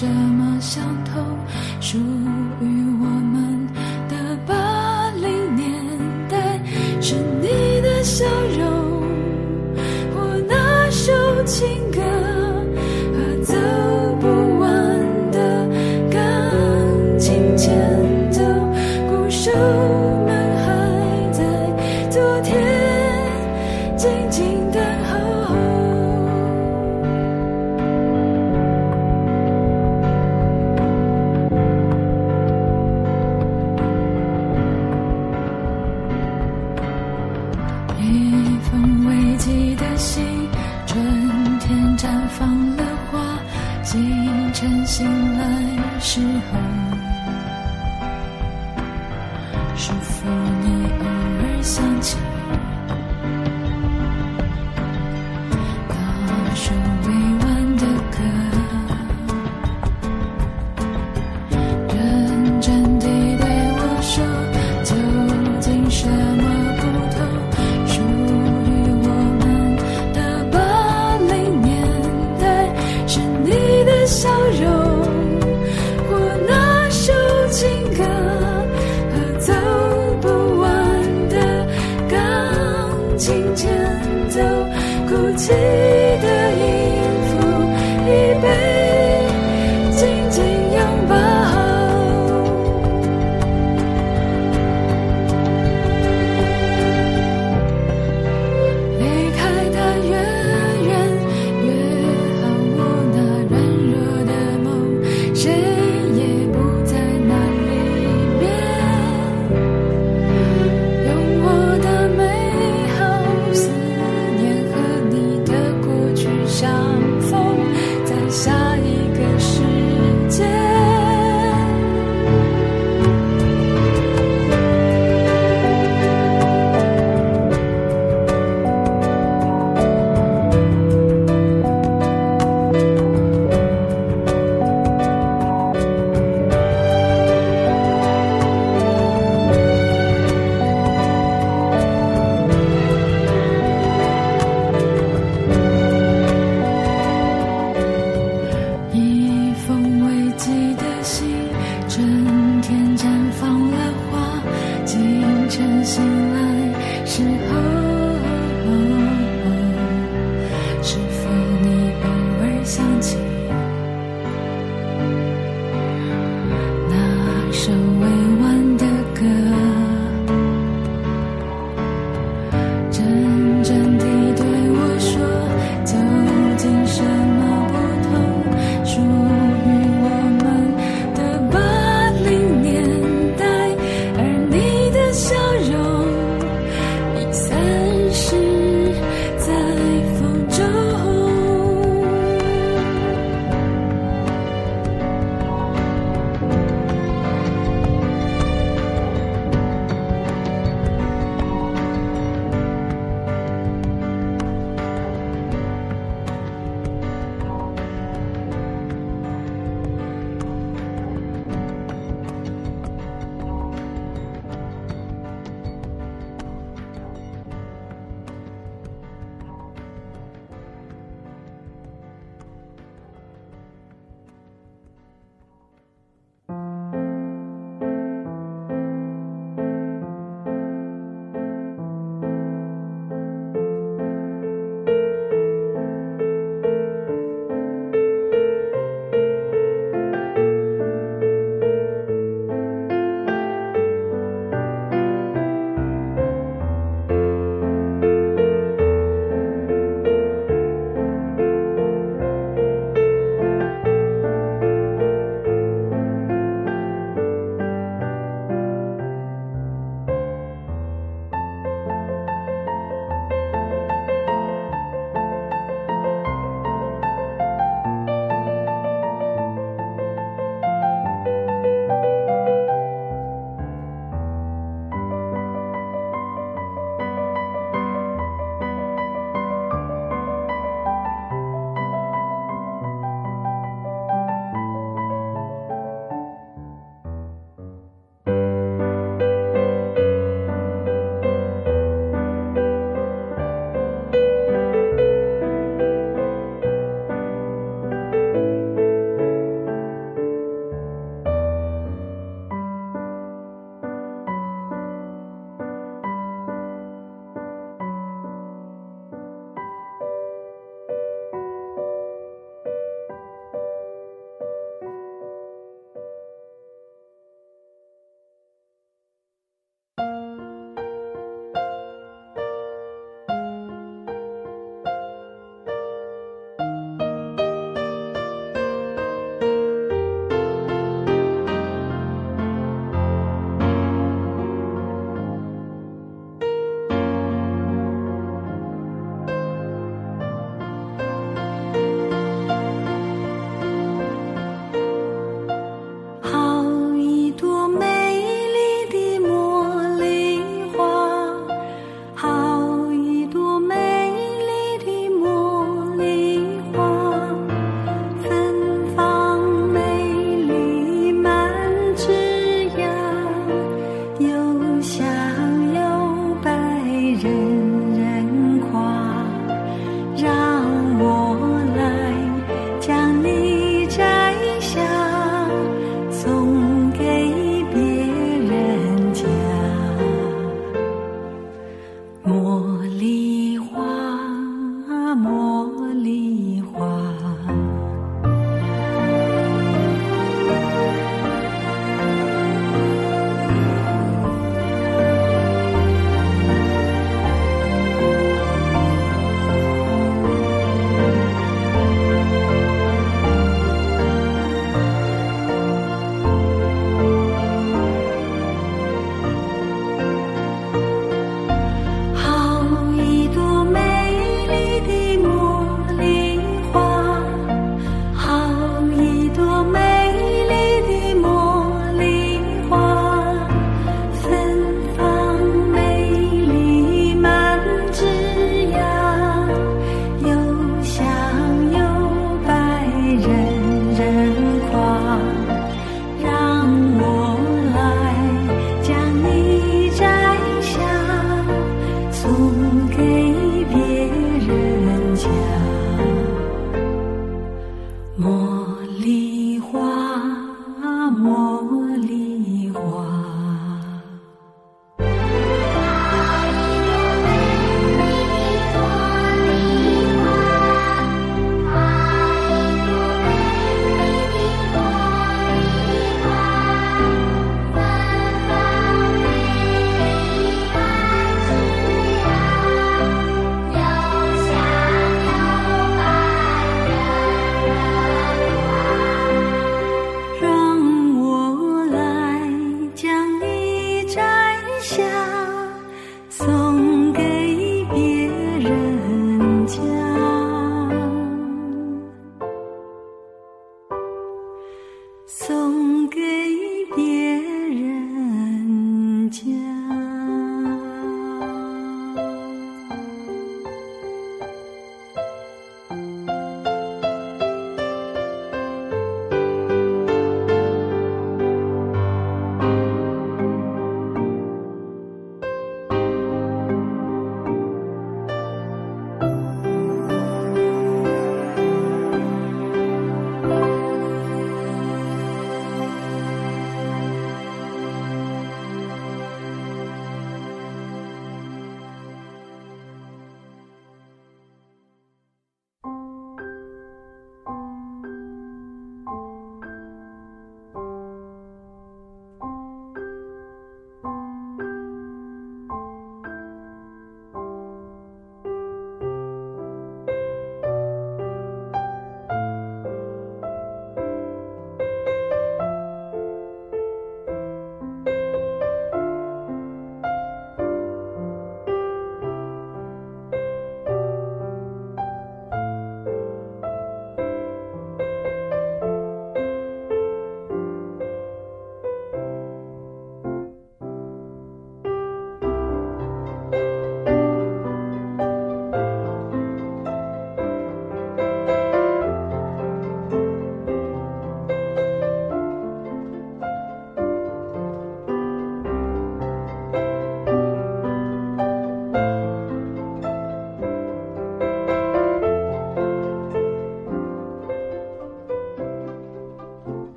这么想天醒来时候，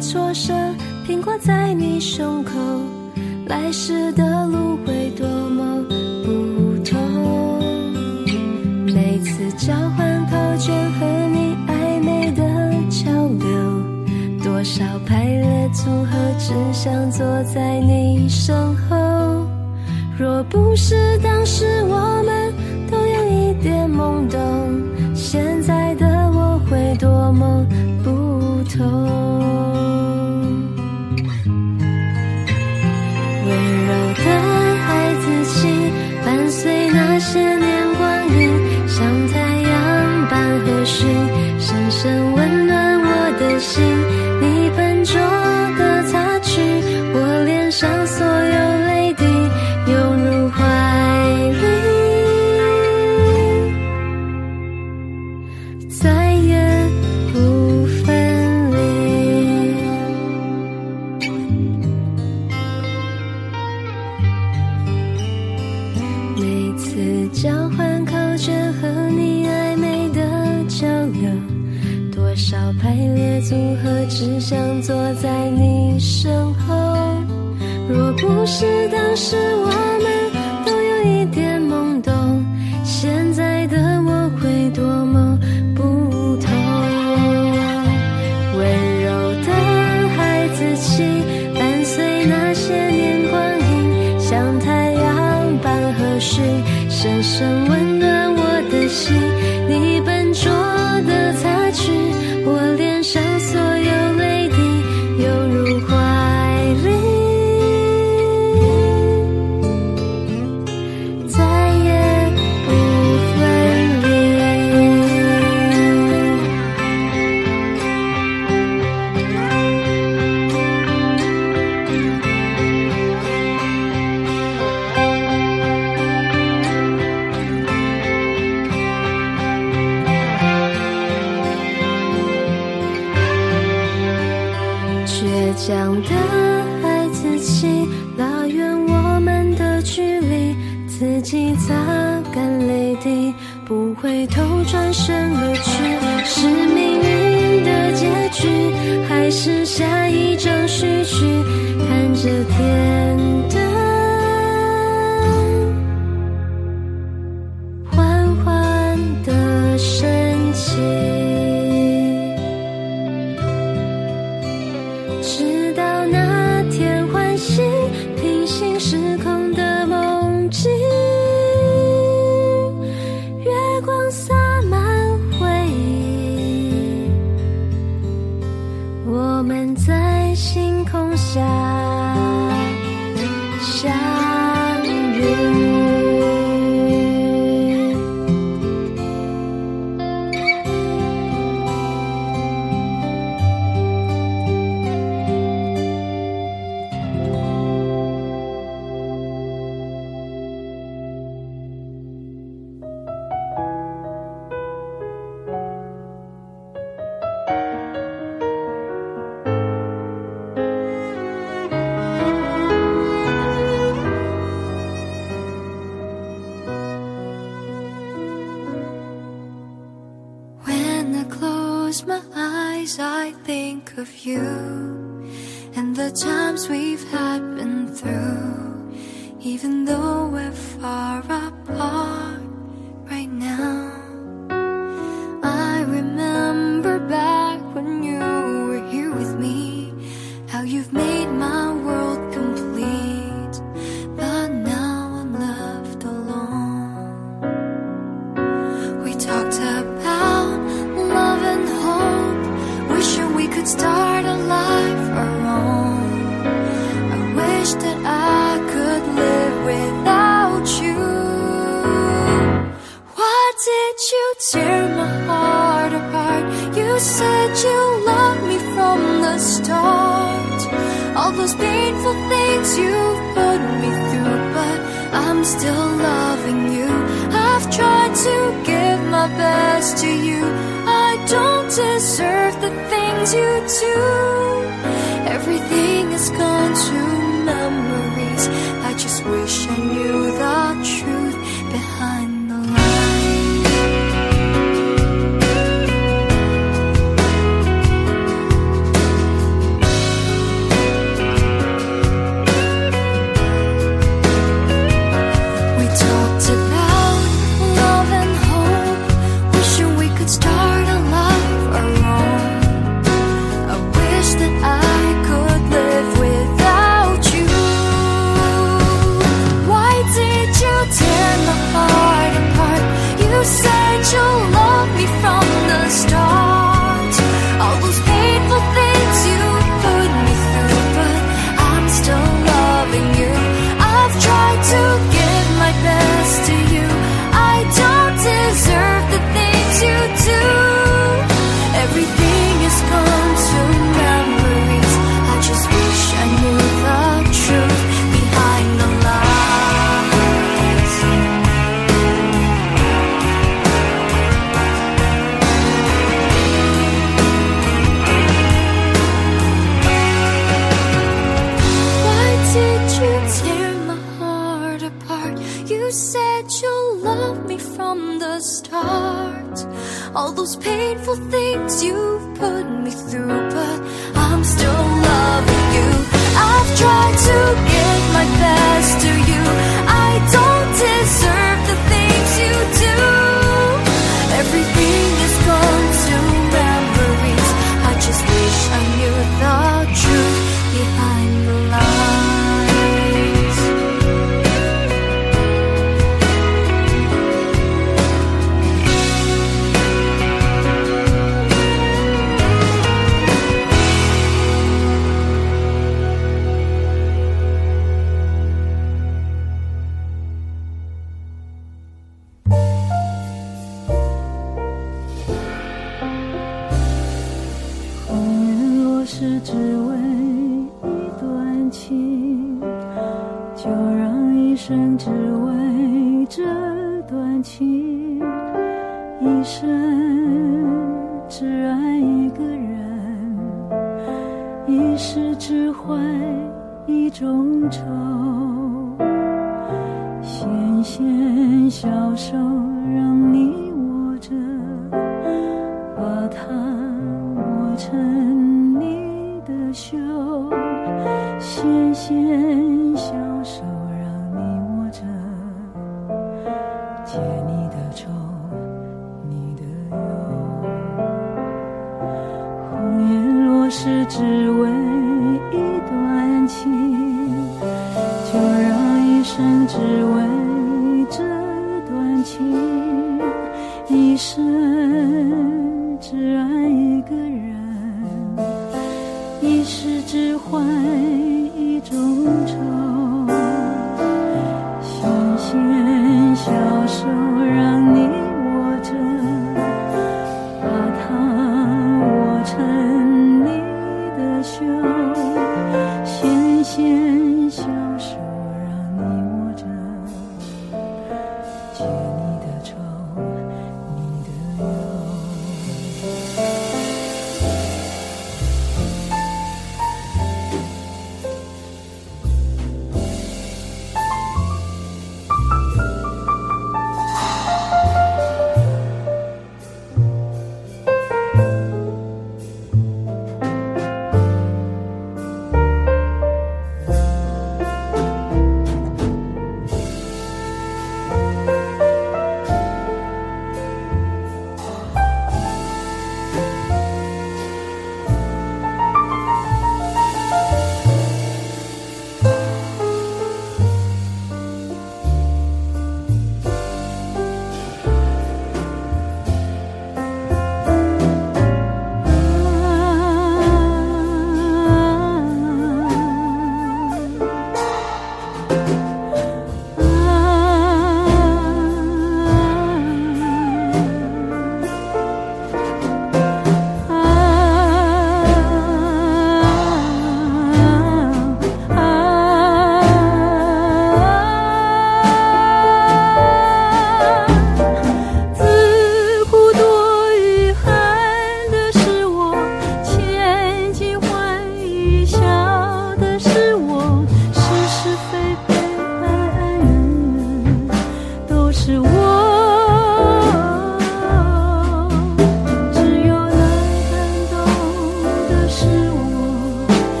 错身苹果在你胸口来时的路会多么不同。每次交换考卷和你暧昧的交流多少排列组合只想坐在你身后若不是当时我们都有一点懵懂。现在的我会多么不同。声问。星空 you've put me through, but I'm still loving you. I've tried to give my best to you. I don't deserve the things you do. Everything is gone to memories. I just wish I knew the truth. 释怀一种愁纤纤小手让你握着把它握成你的袖纤纤小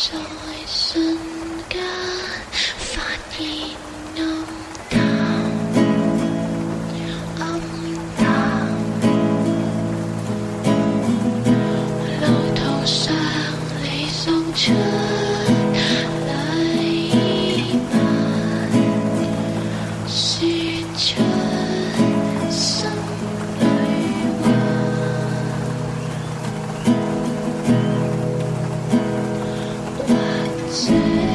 在 change.